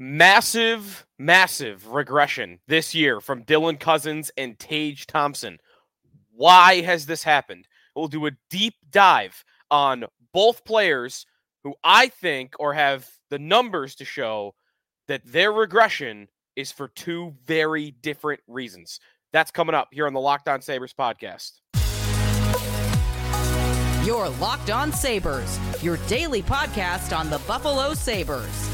Massive, massive regression this year from Dylan Cozens and Tage Thompson. Why has this happened? We'll do a deep dive on both players who I think or have the numbers to show that their regression is for two very different reasons. That's coming up here on the Locked On Sabres podcast. Your Locked On Sabres, your daily podcast on the Buffalo Sabres.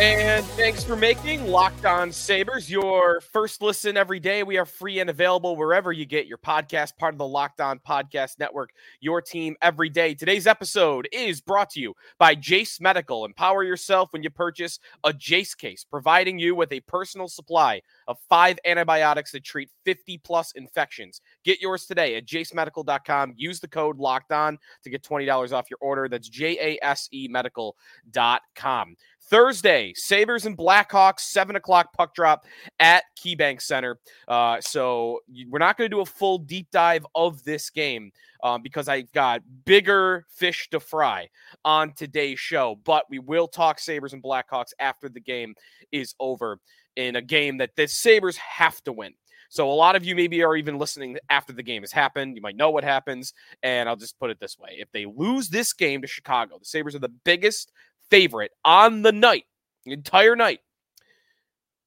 And thanks for making Locked On Sabres your first listen every day. We are free and available wherever you get your podcast, part of the Locked On Podcast Network, your team every day. Today's episode is brought to you by Jase Medical. Empower yourself when you purchase a Jace case, providing you with a personal supply of five antibiotics that treat 50 plus infections. Get yours today at jasemedical.com. Use the code Locked On to get $20 off your order. That's J A S E medical.com. Thursday, Sabres and Blackhawks, 7 o'clock puck drop at KeyBank Center. Uh, so we're not going to do a full deep dive of this game um, because I've got bigger fish to fry on today's show. But we will talk Sabres and Blackhawks after the game is over in a game that the Sabres have to win. So a lot of you maybe are even listening after the game has happened. You might know what happens. And I'll just put it this way. If they lose this game to Chicago, the Sabres are the biggest favorite on the night, the entire night,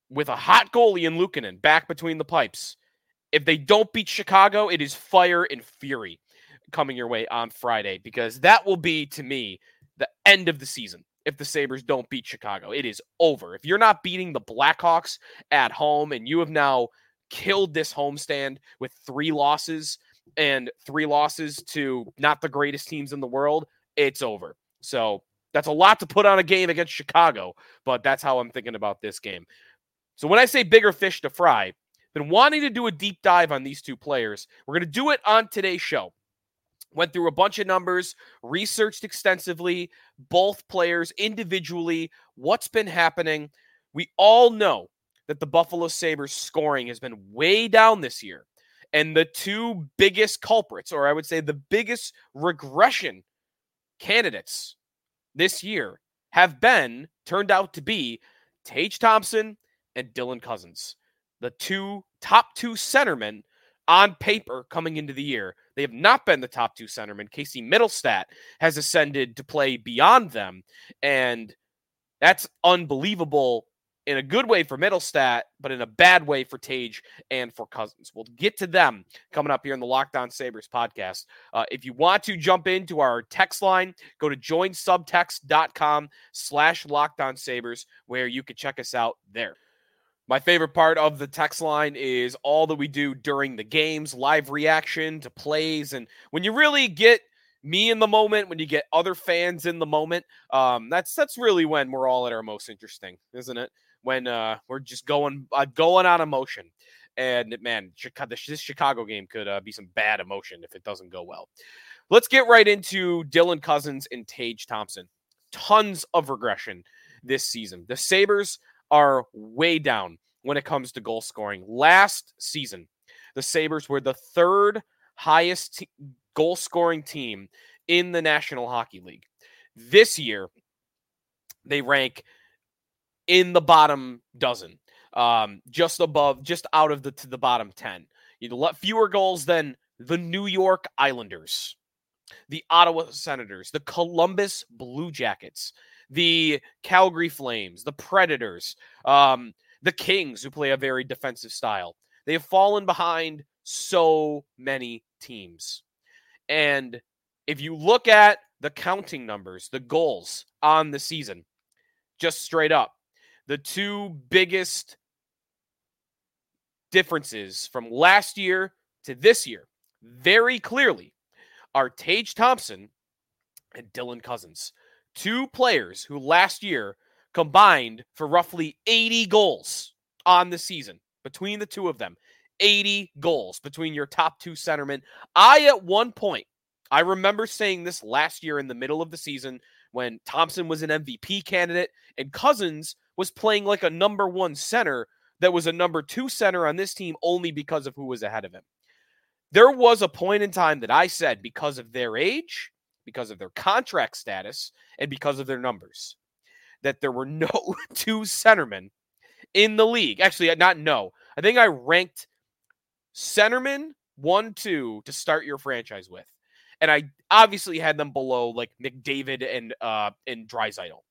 with a hot goalie in Luukkonen back between the pipes. If they don't beat Chicago, it is fire and fury coming your way on Friday because that will be, to me, the end of the season if the Sabres don't beat Chicago. It is over. If you're not beating the Blackhawks at home and you have now killed this homestand with three losses and three losses to not the greatest teams in the world, it's over. So that's a lot to put on a game against Chicago, but that's how I'm thinking about this game. So when I say bigger fish to fry, been wanting to do a deep dive on these two players. We're going to do it on today's show. Went through a bunch of numbers, researched extensively both players individually, what's been happening. We all know that the Buffalo Sabres scoring has been way down this year. And the two biggest culprits, or I would say the biggest regression candidates this year have been turned out to be Tage Thompson and Dylan Cozens, the two top two centermen on paper coming into the year. They have not been the top two centermen. Casey Mittelstadt has ascended to play beyond them, and that's unbelievable in a good way for Mittelstadt, but in a bad way for Tage and for Cozens. We'll get to them coming up here in the Locked On Sabres podcast. Uh, if you want to jump into our text line, go to joinsubtext.com slash locked on Sabres, where you can check us out there. My favorite part of the text line is all that we do during the games, live reaction to plays. And when you really get me in the moment, when you get other fans in the moment, um, that's that's really when we're all at our most interesting, isn't it? When uh, we're just going uh, going on emotion. And man, this Chicago game could uh, be some bad emotion if it doesn't go well. Let's get right into Dylan Cozens and Tage Thompson. Tons of regression this season. The Sabres are way down when it comes to goal scoring. Last season, the Sabres were the third highest t- goal scoring team in the National Hockey League. This year, they rank in the bottom dozen, um, just above, just out of the to the bottom ten. You let fewer goals than the New York Islanders, the Ottawa Senators, the Columbus Blue Jackets, the Calgary Flames, the Predators, um, the Kings, who play a very defensive style. They have fallen behind so many teams. And if you look at the counting numbers, the goals on the season, just straight up, the two biggest differences from last year to this year very clearly are Tage Thompson and Dylan Cozens, Two players who last year combined for roughly 80 goals on the season between the two of them. 80 goals between your top two centermen. I, at one point, I remember saying this last year in the middle of the season when Thompson was an MVP candidate and Cozens was playing like a number one center that was a number two center on this team only because of who was ahead of him. There was a point in time that I said because of their age, because of their contract status, and because of their numbers, that there were no two centermen in the league. Actually, not no. I think I ranked centermen one, two to start your franchise with. And I obviously had them below like McDavid and uh and Draisaitl.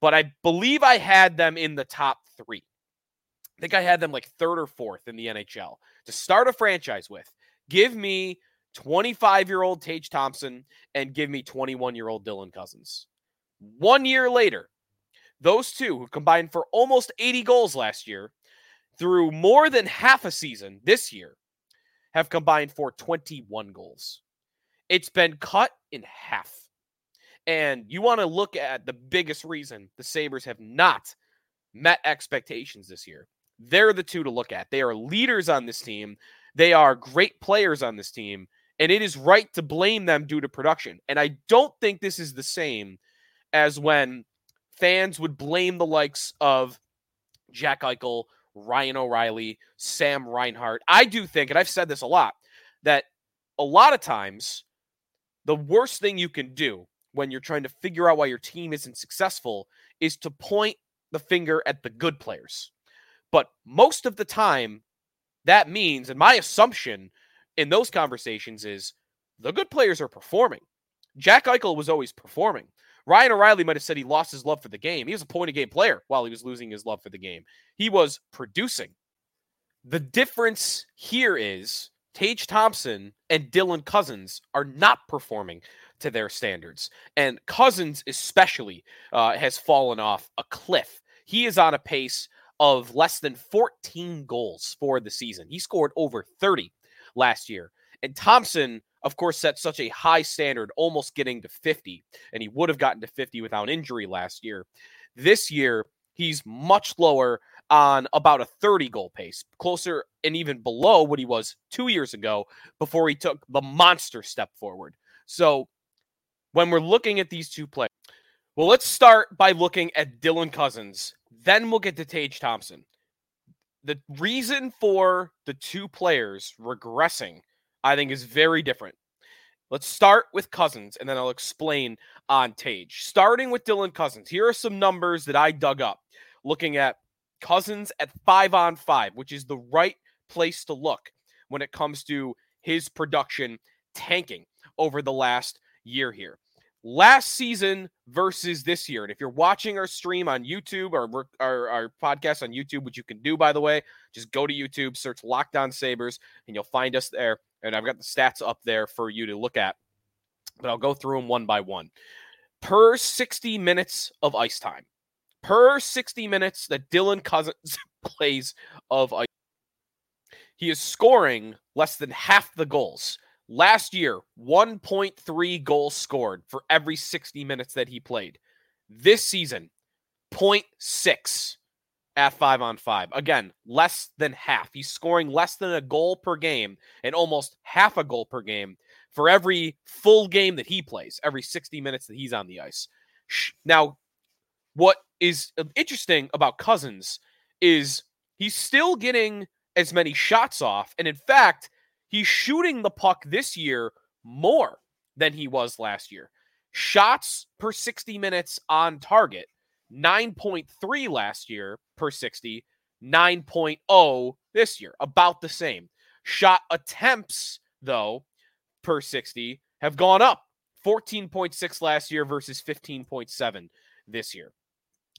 But I believe I had them in the top three. I think I had them like third or fourth in the NHL to start a franchise with. Give me 25 year old Tage Thompson and give me 21 year old Dylan Cozens. One year later, those two, who combined for almost 80 goals last year, through more than half a season this year, have combined for 21 goals. It's been cut in half. And you want to look at the biggest reason the Sabres have not met expectations this year. They're the two to look at. They are leaders on this team. They are great players on this team. And it is right to blame them due to production. And I don't think this is the same as when fans would blame the likes of Jack Eichel, Ryan O'Reilly, Sam Reinhart. I do think, and I've said this a lot, that a lot of times the worst thing you can do when you're trying to figure out why your team isn't successful is to point the finger at the good players. But most of the time, that means, and my assumption in those conversations is the good players are performing. Jack Eichel was always performing. Ryan O'Reilly might have said he lost his love for the game. He was a point of game player while he was losing his love for the game. He was producing. The difference here is Tage Thompson and Dylan Cozens are not performing to their standards. And Cozens, especially, uh, has fallen off a cliff. He is on a pace of less than 14 goals for the season. He scored over 30 last year. And Thompson, of course, set such a high standard, almost getting to 50. And he would have gotten to 50 without injury last year. This year, he's much lower on about a 30 goal pace, closer and even below what he was two years ago before he took the monster step forward. So when we're looking at these two players, well, let's start by looking at Dylan Cozens. Then we'll get to Tage Thompson. The reason for the two players regressing, I think, is very different. Let's start with Cozens and then I'll explain on Tage. Starting with Dylan Cozens, here are some numbers that I dug up looking at Cozens at five on five, which is the right place to look when it comes to his production tanking over the last year here. Last season versus this year. And if you're watching our stream on YouTube or our, our podcast on YouTube, which you can do, by the way, just go to YouTube, search Locked On Sabres, and you'll find us there. And I've got the stats up there for you to look at. But I'll go through them one by one. Per 60 minutes of ice time, per 60 minutes that Dylan Cozens plays of ice. He is scoring less than half the goals. Last year, 1.3 goals scored for every 60 minutes that he played. This season, 0.6 at five on five. Again, less than half. He's scoring less than a goal per game and almost half a goal per game for every full game that he plays, every 60 minutes that he's on the ice. Now, what is uh, interesting about Cozens is he's still getting as many shots off. And in fact, he's shooting the puck this year more than he was last year. Shots per 60 minutes on target, 9.3 last year per 60, 9.0 this year, about the same. Shot attempts, though, per 60 have gone up 14.6 last year versus 15.7 this year.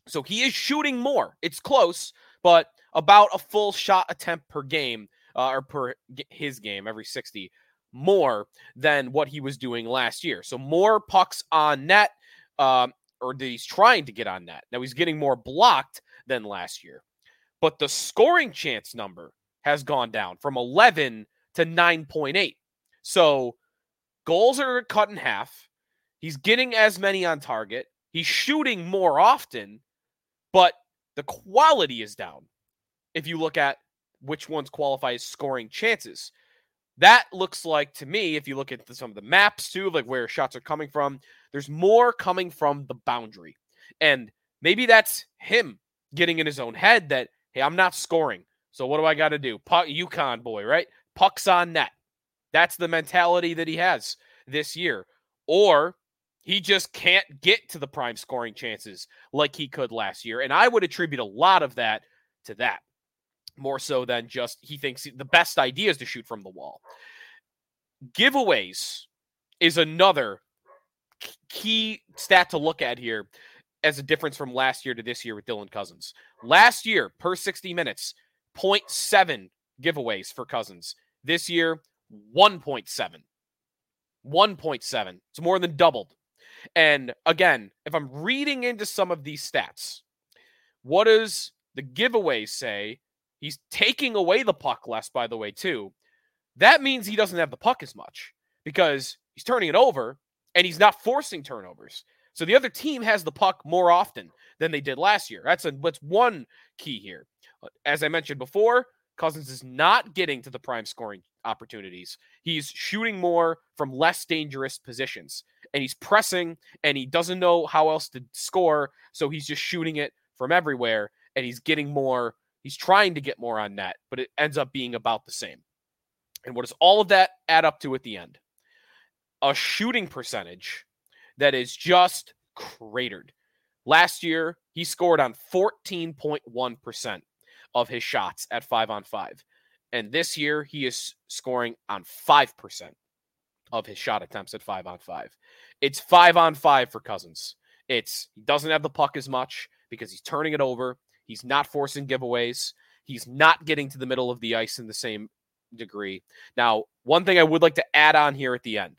So he is shooting more. It's close, but about a full shot attempt per game uh, or per his game every 60 more than what he was doing last year. So more pucks on net, um, or he's trying to get on net. Now he's getting more blocked than last year, but the scoring chance number has gone down from 11 to 9.8. So goals are cut in half. He's getting as many on target. He's shooting more often, but the quality is down. If you look at which ones qualify as scoring chances, that looks like to me, if you look at the, some of the maps too, like where shots are coming from, there's more coming from the boundary. And maybe that's him getting in his own head that, hey, I'm not scoring So what do I got to do? Puck, UConn boy, right? Pucks on net. That's the mentality that he has this year. Or he just can't get to the prime scoring chances like he could last year. And I would attribute a lot of that to that, more so than just he thinks the best idea is to shoot from the wall. Giveaways is another key stat to look at here as a difference from last year to this year with Dylan Cozens. Last year, per 60 minutes, 0.7 giveaways for Cozens. This year, 1.7. 1.7. It's more than doubled. And again, if I'm reading into some of these stats, what does the giveaway say? He's taking away the puck less, by the way, too. That means he doesn't have the puck as much because he's turning it over and he's not forcing turnovers. So the other team has the puck more often than they did last year. That's a one key here. Uh, as I mentioned before, Cozens is not getting to the prime scoring opportunities. He's shooting more from less dangerous positions and he's pressing and he doesn't know how else to score. So he's just shooting it from everywhere and he's getting more. He's trying to get more on net, but it ends up being about the same. And what does all of that add up to at the end? A shooting percentage that is just cratered. Last year, he scored on 14.1% of his shots at five on five. And this year, he is scoring on 5% of his shot attempts at five on five. It's five on five for Cozens. It's he doesn't have the puck as much because he's turning it over. He's not forcing giveaways. He's not getting to the middle of the ice in the same degree. Now, one thing I would like to add on here at the end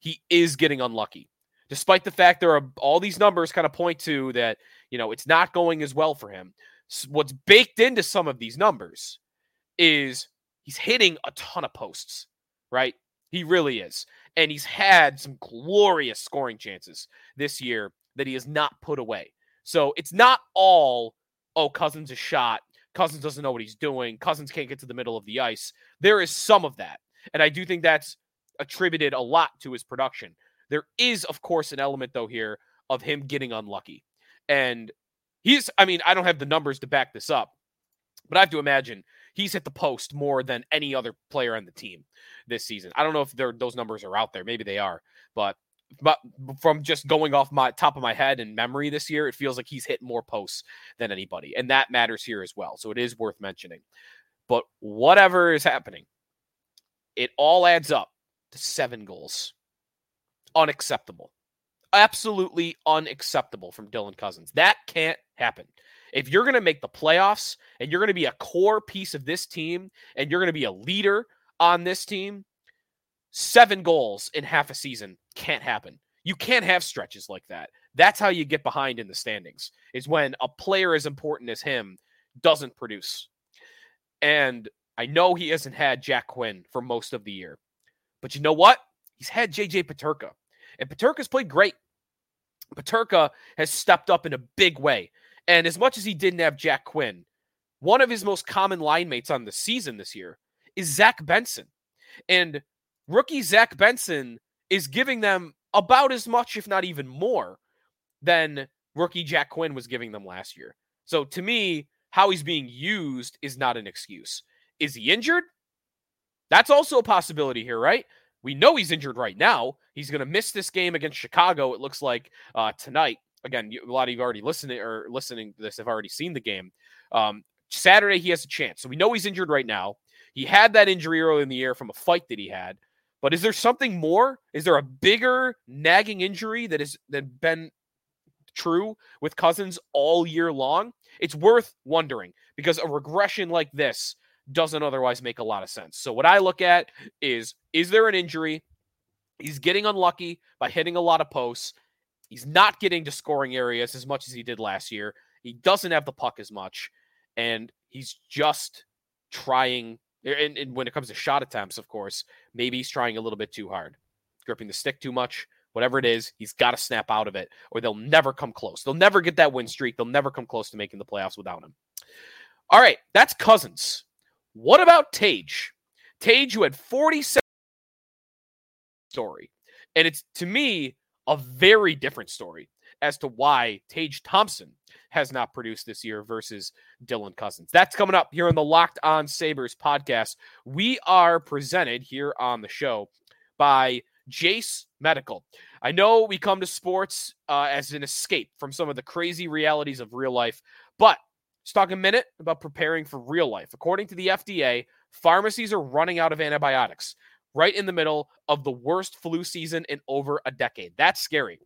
he is getting unlucky. Despite the fact there are all these numbers kind of point to that, you know, it's not going as well for him. What's baked into some of these numbers is he's hitting a ton of posts, right? He really is. And he's had some glorious scoring chances this year that he has not put away. So it's not all, oh, Cozens is shot. Cozens doesn't know what he's doing. Cozens can't get to the middle of the ice. There is some of that. And I do think that's attributed a lot to his production. There is, of course, an element, though, here of him getting unlucky. And he's, I mean, I don't have the numbers to back this up, but I have to imagine he's hit the post more than any other player on the team this season. I don't know if those numbers are out there. Maybe they are, but but from just going off my top of my head and memory this year, it feels like he's hit more posts than anybody, and that matters here as well. So it is worth mentioning. But whatever is happening, it all adds up to seven goals. Unacceptable. Absolutely unacceptable from Dylan Cozens. That can't happen if you're going to make the playoffs and you're going to be a core piece of this team and you're going to be a leader on this team, seven goals in half a season can't happen. You can't have stretches like that. That's how you get behind in the standings, is when a player as important as him doesn't produce. And I know he hasn't had Jack Quinn for most of the year, but you know what? He's had JJ Peterka, and Peterka's played great. Peterka has stepped up in a big way. And as much as he didn't have Jack Quinn, one of his most common line mates on the season this year is Zach Benson. And rookie Zach Benson is giving them about as much, if not even more, than rookie Jack Quinn was giving them last year. So to me, how he's being used is not an excuse. Is he injured? That's also a possibility here, right? We know he's injured right now. He's going to miss this game against Chicago, it looks like, uh, tonight again, a lot of you already listening or listening to this have already seen the game. Um, Saturday, he has a chance. So we know he's injured right now. He had that injury early in the year from a fight that he had. But is there something more? Is there a bigger nagging injury that has that been true with Cozens all year long? It's worth wondering because a regression like this doesn't otherwise make a lot of sense. So what I look at is is there an injury? He's getting unlucky by hitting a lot of posts. He's not getting to scoring areas as much as he did last year. He doesn't have the puck as much, and he's just trying. And, and, when it comes to shot attempts, of course, maybe he's trying a little bit too hard, gripping the stick too much. Whatever it is, he's got to snap out of it, or they'll never come close. They'll never get that win streak. They'll never come close to making the playoffs without him. All right, that's Cozens. What about Tage? Tage, who had 47 story. And it's to me, a very different story. As to why Tage Thompson has not produced this year versus Dylan Cozens. That's coming up here on the Locked On Sabres podcast. We are presented here on the show by Jase Medical. I know we come to sports uh, as an escape from some of the crazy realities of real life, but let's talk a minute about preparing for real life. According to the FDA, pharmacies are running out of antibiotics right in the middle of the worst flu season in over a decade. That's scary.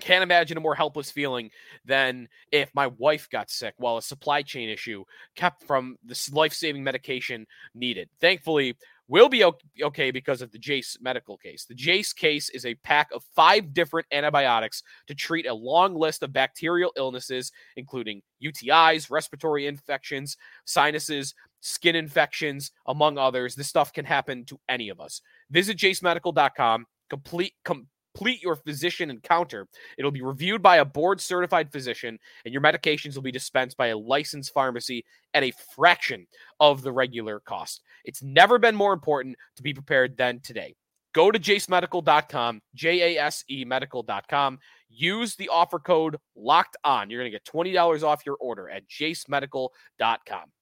Can't imagine a more helpless feeling than if my wife got sick while a supply chain issue kept from this life saving medication needed. Thankfully, we'll be okay because of the Jase medical case. The Jase case is a pack of five different antibiotics to treat a long list of bacterial illnesses, including UTIs, respiratory infections, sinuses, skin infections, among others. This stuff can happen to any of us. Visit jasemedical.com Complete com- complete your physician encounter. It'll be reviewed by a board certified physician, and your medications will be dispensed by a licensed pharmacy at a fraction of the regular cost. It's never been more important to be prepared than today. Go to jasemedical.com, J A S E medical.com. Use the offer code locked on. You're going to get $20 off your order at jasemedical.com.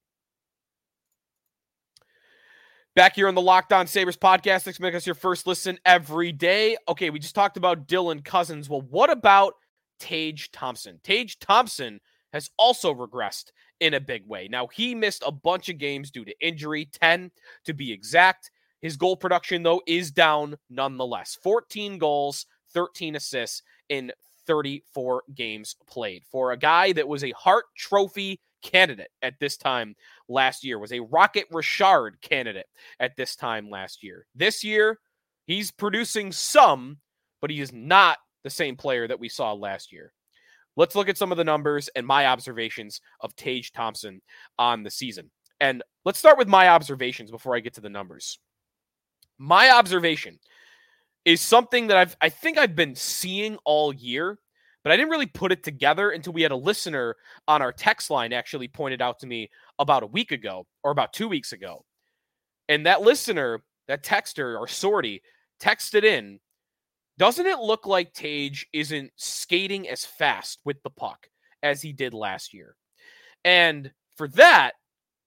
Back here on the Locked On Sabres podcast. Thanks for making us your first listen every day. Okay, we just talked about Dylan Cozens. Well, what about Tage Thompson? Tage Thompson has also regressed in a big way. Now, he missed a bunch of games due to injury, 10 to be exact. His goal production, though, is down nonetheless 14 goals, 13 assists in 34 games played. For a guy that was a Hart Trophy candidate at this time last year, was a Rocket Richard candidate at this time last year. This year, he's producing some, but he is not the same player that we saw last year. Let's look at some of the numbers and my observations of Tage Thompson on the season. And let's start with my observations before I get to the numbers. My observation is something that I've I think I've been seeing all year, but I didn't really put it together until we had a listener on our text line actually pointed out to me about a week ago or about two weeks ago. And that listener, that texter or sortie, texted in, doesn't it look like Tage isn't skating as fast with the puck as he did last year? And for that,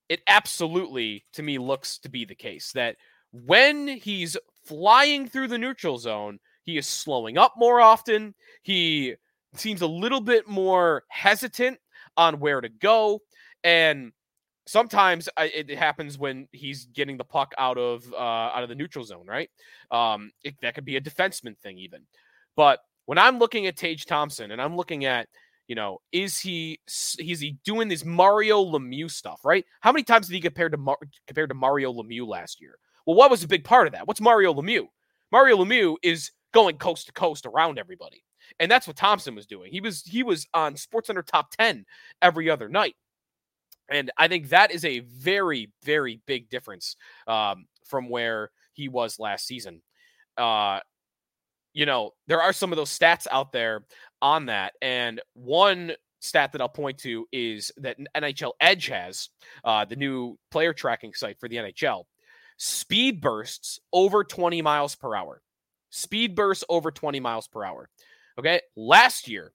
it absolutely to me looks to be the case that when he's flying through the neutral zone, he is slowing up more often. He seems a little bit more hesitant on where to go. And sometimes it happens when he's getting the puck out of uh, out of the neutral zone, right? Um, it, that could be a defenseman thing, even. But when I'm looking at Tage Thompson and I'm looking at, you know, is he is he doing this Mario Lemieux stuff, right? How many times did he compare to Mar- compared to Mario Lemieux last year? Well, what was a big part of that? What's Mario Lemieux? Mario Lemieux is going coast to coast around everybody. And that's what Thompson was doing. He was he was on SportsCenter top 10 every other night. And I think that is a very, very big difference um, from where he was last season. Uh, you know, there are some of those stats out there on that. And one stat that I'll point to is that NHL Edge has uh, the new player tracking site for the NHL. Speed bursts over 20 miles per hour. Speed bursts over 20 miles per hour. Okay. Last year,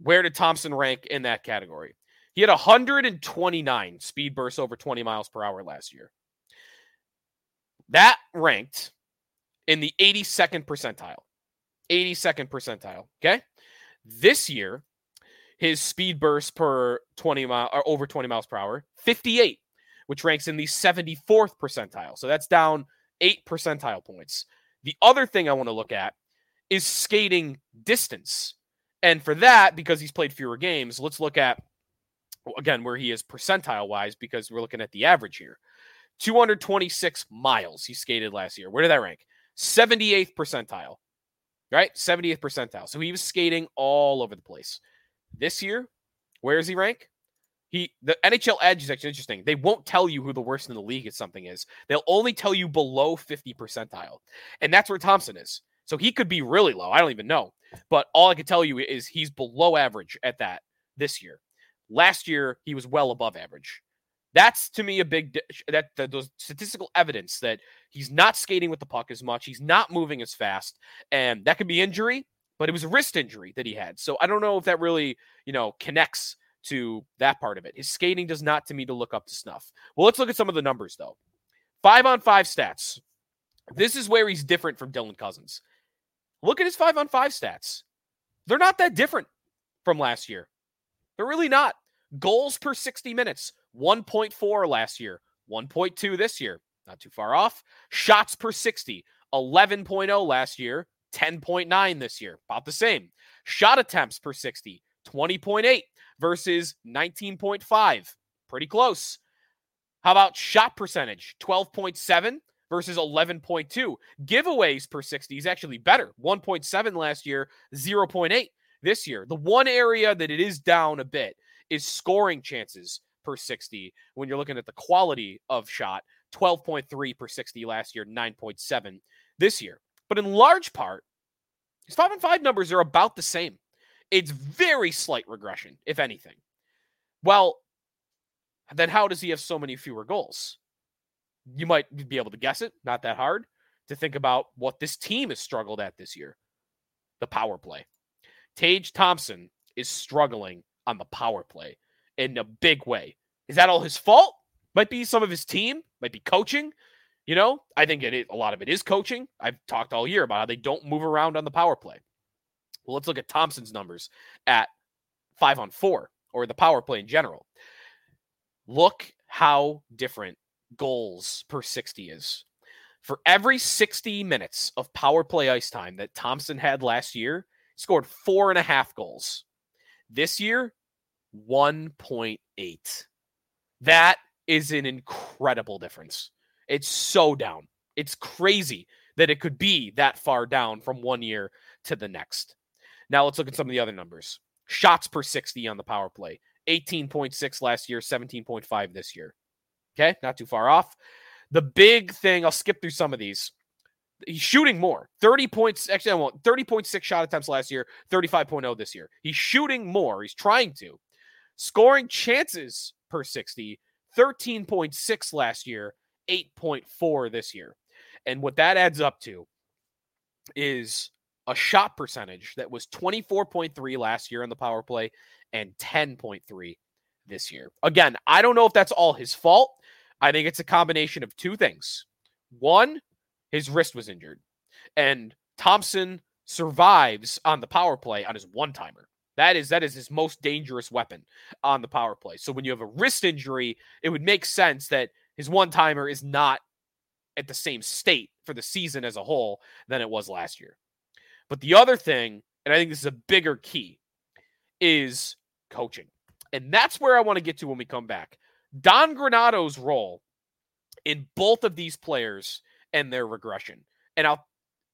where did Thompson rank in that category? He had 129 speed bursts over 20 miles per hour last year. That ranked in the 82nd percentile. 82nd percentile. Okay. This year, his speed burst per 20 mile or uh, over 20 miles per hour, 58, which ranks in the 74th percentile. So that's down eight percentile points. The other thing I want to look at is skating distance. And for that, because he's played fewer games, let's look at again where he is percentile wise because we're looking at the average here. 226 miles he skated last year. Where did that rank? 78th percentile. Right? 78th percentile. So he was skating all over the place. This year, where does he rank? He the NHL Edge is actually interesting. They won't tell you who the worst in the league at something is. They'll only tell you below 50 percentile. And that's where Thompson is. So he could be really low. I don't even know. But all I can tell you is he's below average at that this year. Last year, he was well above average. That's to me a big that, that those statistical evidence that he's not skating with the puck as much, he's not moving as fast, and that could be injury. but it was a wrist injury that he had. So I don't know if that really, you know, connects to that part of it. His skating does not to me to look up to snuff. Well, let's look at some of the numbers though. Five on five stats. This is where he's different from Dylan Cozens. Look at his five on five stats. They're not that different from last year. They're really not. Goals per 60 minutes, 1.4 last year, 1.2 this year. Not too far off. Shots per 60, 11.0 last year, 10.9 this year. About the same. Shot attempts per 60, 20.8 versus 19.5. Pretty close. How about shot percentage? 12.7 versus 11.2. Giveaways per 60 is actually better. 1.7 last year, 0.8 this year. The one area that it is down a bit is scoring chances per 60 when you're looking at the quality of shot 12.3 per 60 last year 9.7 this year but in large part his 5 and 5 numbers are about the same it's very slight regression if anything well then how does he have so many fewer goals you might be able to guess it not that hard to think about what this team has struggled at this year the power play tage thompson is struggling on the power play in a big way. Is that all his fault? Might be some of his team, might be coaching. You know, I think a lot of it is coaching. I've talked all year about how they don't move around on the power play. Well, let's look at Thompson's numbers at five on four or the power play in general. Look how different goals per 60 is. For every 60 minutes of power play ice time that Thompson had last year, he scored four and a half goals. This year, 1.8. That is an incredible difference. It's so down. It's crazy that it could be that far down from one year to the next. Now let's look at some of the other numbers. Shots per 60 on the power play 18.6 last year, 17.5 this year. Okay, not too far off. The big thing, I'll skip through some of these. He's shooting more. 30 points actually I want 30.6 shot attempts last year 35.0 this year. He's shooting more. He's trying to. Scoring chances per 60 13.6 last year 8.4 this year. And what that adds up to is a shot percentage that was 24.3 last year in the power play and 10.3 this year. Again i don't know if that's all his fault i think it's a combination of two things one his wrist was injured. And Thompson survives on the power play on his one timer. That is that is his most dangerous weapon on the power play. So when you have a wrist injury, it would make sense that his one timer is not at the same state for the season as a whole than it was last year. But the other thing, and I think this is a bigger key, is coaching. And that's where I want to get to when we come back. Don Granato's role in both of these players and their regression. And I'll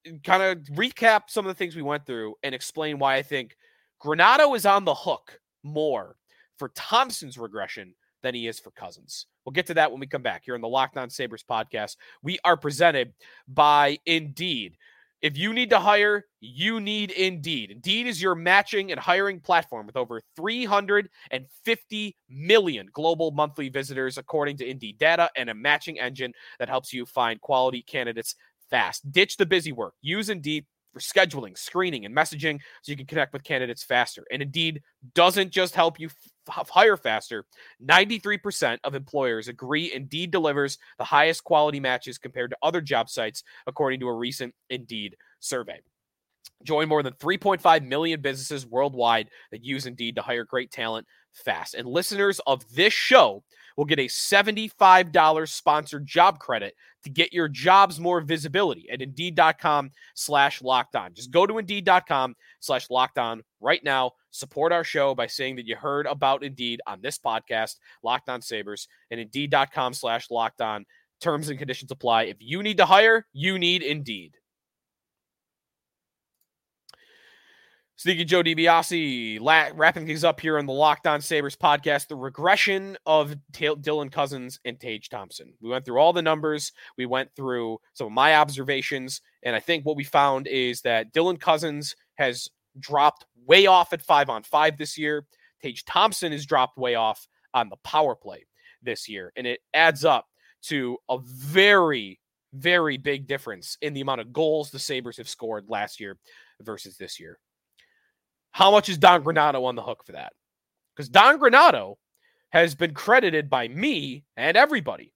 uh, kind of recap some of the things we went through and explain why I think Granado is on the hook more for Thompson's regression than he is for Cozens. We'll get to that when we come back here on the Locked On Sabres podcast. We are presented by Indeed. If you need to hire, you need Indeed. Indeed is your matching and hiring platform with over 350 million global monthly visitors, according to Indeed data, and a matching engine that helps you find quality candidates fast. Ditch the busy work. Use Indeed for scheduling, screening, and messaging so you can connect with candidates faster. And Indeed doesn't just help you f- hire faster. 93% of employers agree Indeed delivers the highest quality matches compared to other job sites, according to a recent Indeed survey. Join more than 3.5 million businesses worldwide that use Indeed to hire great talent fast. And listeners of this show will get a $75 sponsored job credit to get your jobs more visibility at indeed.com slash locked on. Just go to indeed.com slash locked on right now. Support our show by saying that you heard about Indeed on this podcast, Locked On Sabres, and indeed.com slash locked on. Terms and conditions apply. If you need to hire, you need Indeed. Sneaky Joe DiBiase la- wrapping things up here on the Locked On Sabres podcast. The regression of T- Dylan Cozens and Tage Thompson. We went through all the numbers. We went through some of my observations. And I think what we found is that Dylan Cozens has dropped way off at five on five this year. Tage Thompson has dropped way off on the power play this year. And it adds up to a very, very big difference in the amount of goals the Sabres have scored last year versus this year. How much is Don Granato on the hook for that? Because Don Granato has been credited by me and everybody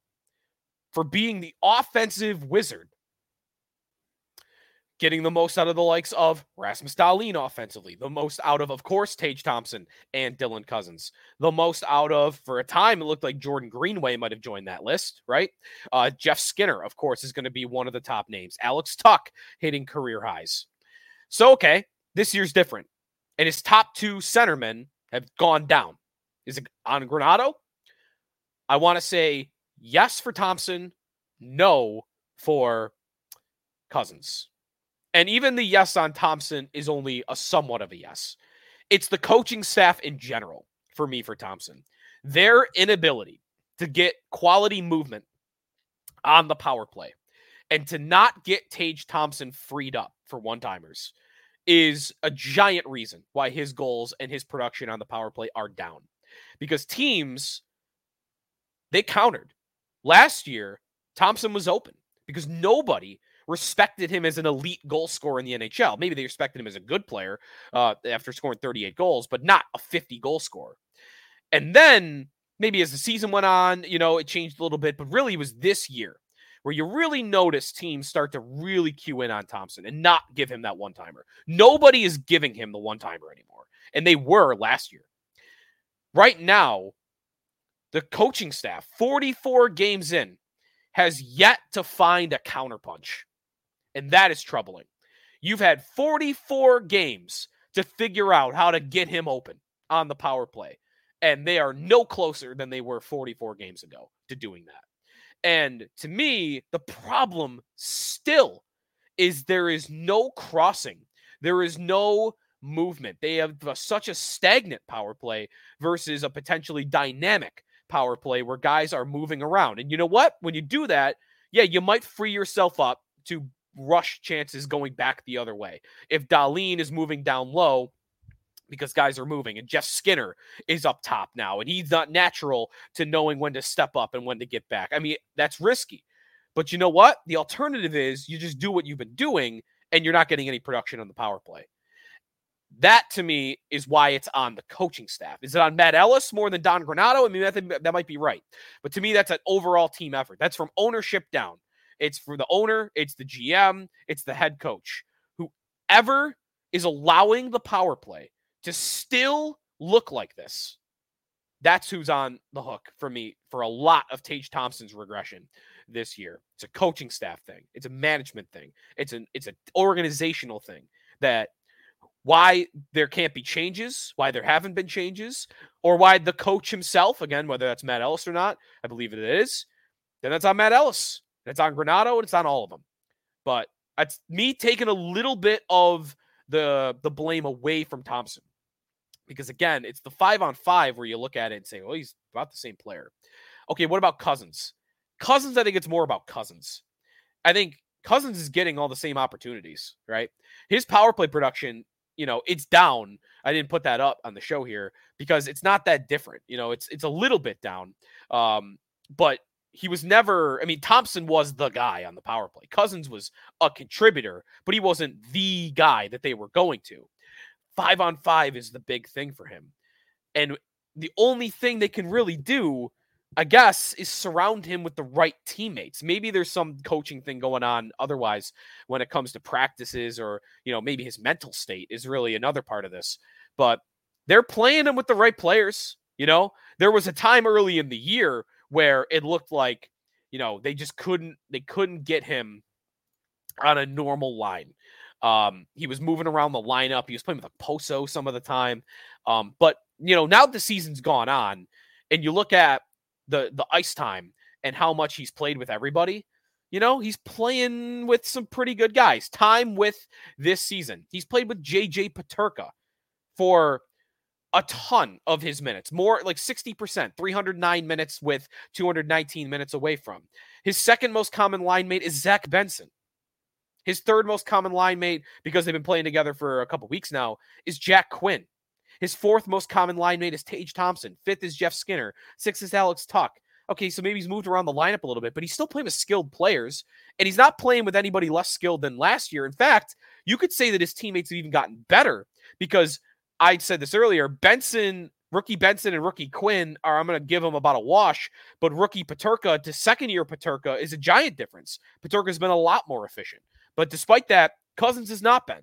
for being the offensive wizard getting the most out of the likes of Rasmus Dahlin offensively, the most out of, of course, Tage Thompson and Dylan Cozens, the most out of, for a time, it looked like Jordan Greenway might have joined that list, right? Uh, Jeff Skinner, of course, is going to be one of the top names. Alex Tuch hitting career highs. So, okay, this year's different. And his top two centermen have gone down. Is it on Granato? I want to say yes for Thompson, no for Cozens. And even the yes on Thompson is only a somewhat of a yes. It's the coaching staff in general for me for Thompson. Their inability to get quality movement on the power play and to not get Tage Thompson freed up for one timers is a giant reason why his goals and his production on the power play are down. Because teams, they countered. Last year, Thompson was open because nobody respected him as an elite goal scorer in the NHL. Maybe they respected him as a good player uh, after scoring 38 goals, but not a 50 goal scorer. And then maybe as the season went on, you know, it changed a little bit, but really it was this year where you really notice teams start to really cue in on Thompson and not give him that one timer. Nobody is giving him the one timer anymore. And they were last year. Right now, the coaching staff, 44 games in, has yet to find a counterpunch. And that is troubling. You've had 44 games to figure out how to get him open on the power play. And they are no closer than they were 44 games ago to doing that. And to me, the problem still is there is no crossing. There is no movement. They have such a stagnant power play versus a potentially dynamic power play where guys are moving around. And you know what? When you do that, yeah, you might free yourself up to rush chances going back the other way. If Dahlin is moving down low, because guys are moving and Jeff Skinner is up top now and he's not natural to knowing when to step up and when to get back. I mean, that's risky. But you know what? The alternative is you just do what you've been doing and you're not getting any production on the power play. That to me is why it's on the coaching staff. Is it on Matt Ellis more than Don Granato? I mean, that, that might be right. But to me, that's an overall team effort. That's from ownership down. It's for the owner, it's the GM, it's the head coach. Whoever is allowing the power play to still look like this, that's who's on the hook for me for a lot of Tage Thompson's regression this year. It's a coaching staff thing. It's a management thing. It's an it's an organizational thing that why there can't be changes, why there haven't been changes, or why the coach himself, again, whether that's Matt Ellis or not, I believe it is, then that's on Matt Ellis. It's on Granato and it's on all of them. But it's me taking a little bit of the the blame away from Thompson. Because again, it's the five on five where you look at it and say, well, he's about the same player. Okay, what about Cozens? Cozens, I think it's more about Cozens. I think Cozens is getting all the same opportunities, right? His power play production, you know, it's down. I didn't put that up on the show here because it's not that different. You know, it's it's a little bit down. Um, but he was never I mean Thompson was the guy on the power play. Cozens was a contributor, but he wasn't the guy that they were going to. 5 on 5 is the big thing for him. And the only thing they can really do I guess is surround him with the right teammates. Maybe there's some coaching thing going on otherwise when it comes to practices or, you know, maybe his mental state is really another part of this. But they're playing him with the right players, you know? There was a time early in the year where it looked like you know they just couldn't they couldn't get him on a normal line. Um, he was moving around the lineup. He was playing with a Poso some of the time. Um, but you know now the season's gone on, and you look at the the ice time and how much he's played with everybody. You know, he's playing with some pretty good guys. Time with this season. He's played with JJ Peterka for a ton of his minutes, more like 60%, 309 minutes with 219 minutes away from. His second most common line mate is Zach Benson. His third most common line mate, because they've been playing together for a couple weeks now, is Jack Quinn. His fourth most common line mate is Tage Thompson. Fifth is Jeff Skinner. Sixth is Alex Tuch. Okay, so maybe he's moved around the lineup a little bit, but he's still playing with skilled players, and he's not playing with anybody less skilled than last year. In fact, you could say that his teammates have even gotten better because I said this earlier. Benson, rookie Benson, and rookie Quinn are. I'm going to give them about a wash. But rookie Peterka to second year Peterka is a giant difference. Peterka's been a lot more efficient. But despite that, Cozens has not been.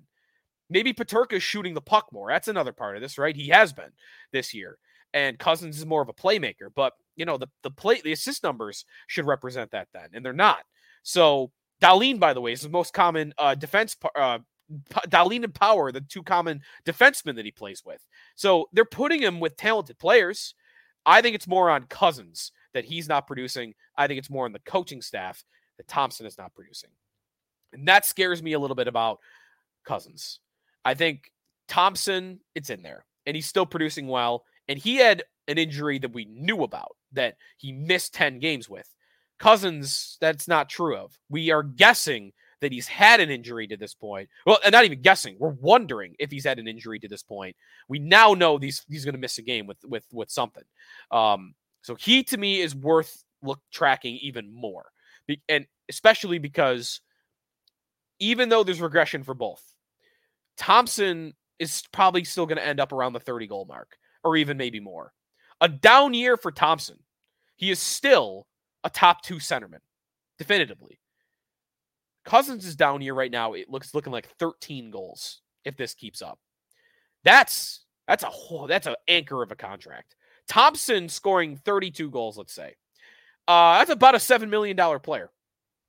Maybe Peterka is shooting the puck more. That's another part of this, right? He has been this year. And Cozens is more of a playmaker. But, you know, the, the play, the assist numbers should represent that then. And they're not. So Dahlin, by the way, is the most common uh, defense. Uh, Dahlin and Power, the two common defensemen that he plays with. So they're putting him with talented players. I think it's more on Cozens that he's not producing. I think it's more on the coaching staff that Thompson is not producing. And that scares me a little bit about Cozens. I think Thompson, it's in there, and he's still producing well. And he had an injury that we knew about that he missed 10 games with. Cozens, that's not true of. We are guessing that he's had an injury to this point. Well, and not even guessing. We're wondering if he's had an injury to this point. We now know he's he's going to miss a game with with with something. Um, so he to me is worth look tracking even more, Be- and especially because even though there's regression for both, Thompson is probably still going to end up around the 30 goal mark or even maybe more. A down year for Thompson. He is still a top two centerman, definitively. Cozens is down here right now. It looks looking like 13 goals if this keeps up. That's that's a whole that's an anchor of a contract. Thompson scoring 32 goals, let's say. Uh, that's about a seven million dollar player,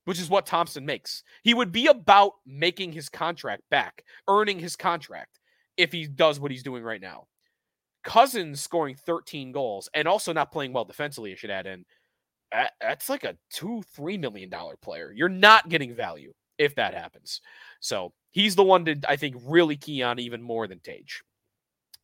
which is what Thompson makes. He would be about making his contract back, earning his contract if he does what he's doing right now. Cozens scoring 13 goals and also not playing well defensively, I should add in that's like a two, three million dollar player. You're not getting value if that happens. So he's the one to, I think, really key on even more than Tage.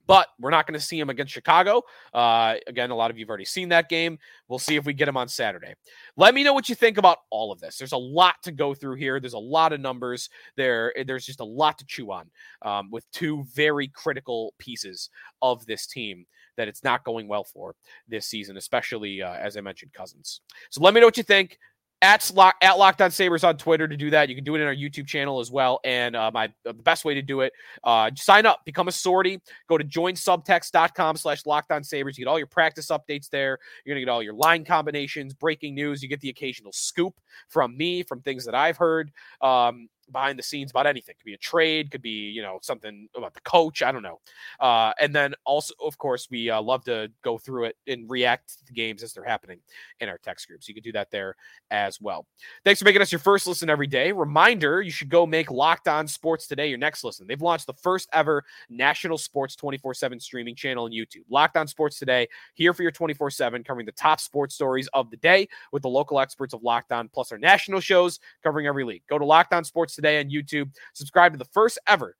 But we're not going to see him against Chicago. Uh, again, a lot of you've already seen that game. We'll see if we get him on Saturday. Let me know what you think about all of this. There's a lot to go through here. There's a lot of numbers. There, there's just a lot to chew on um, with two very critical pieces of this team that it's not going well for this season, especially uh, as I mentioned, Cozens. So let me know what you think. At, lock, at Locked On Sabres on Twitter to do that. You can do it in our YouTube channel as well. And uh, my the best way to do it, uh, sign up, become a sortie. Go to joinsubtext.com slash Locked On Sabres. You get all your practice updates there. You're going to get all your line combinations, breaking news. You get the occasional scoop from me, from things that I've heard. Um, behind the scenes about anything. Could be a trade, could be you know something about the coach. I don't know. Uh, and then also, of course, we uh, love to go through it and react to the games as they're happening in our text groups. You can do that there as well. Thanks for making us your first listen every day. Reminder: you should go make Locked On Sports today your next listen. They've launched the first ever national sports twenty four seven streaming channel on YouTube. Locked On Sports today here for your twenty four seven, covering the top sports stories of the day with the local experts of Locked On, plus our national shows covering every league. Go to Locked On Sports today on YouTube. Subscribe to the first ever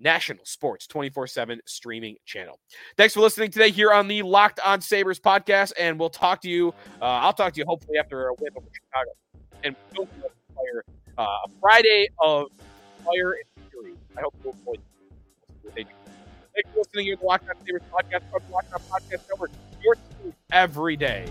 national sports 24 7 streaming channel. Thanks for listening today here on the Locked On Sabres podcast. And we'll talk to you. Uh, I'll talk to you hopefully after a win over Chicago. And we'll player, uh, a Friday of fire and fury. I hope you'll avoid Thanks for listening to the Locked On Sabres podcast, Locked On Podcast Network, your team every day.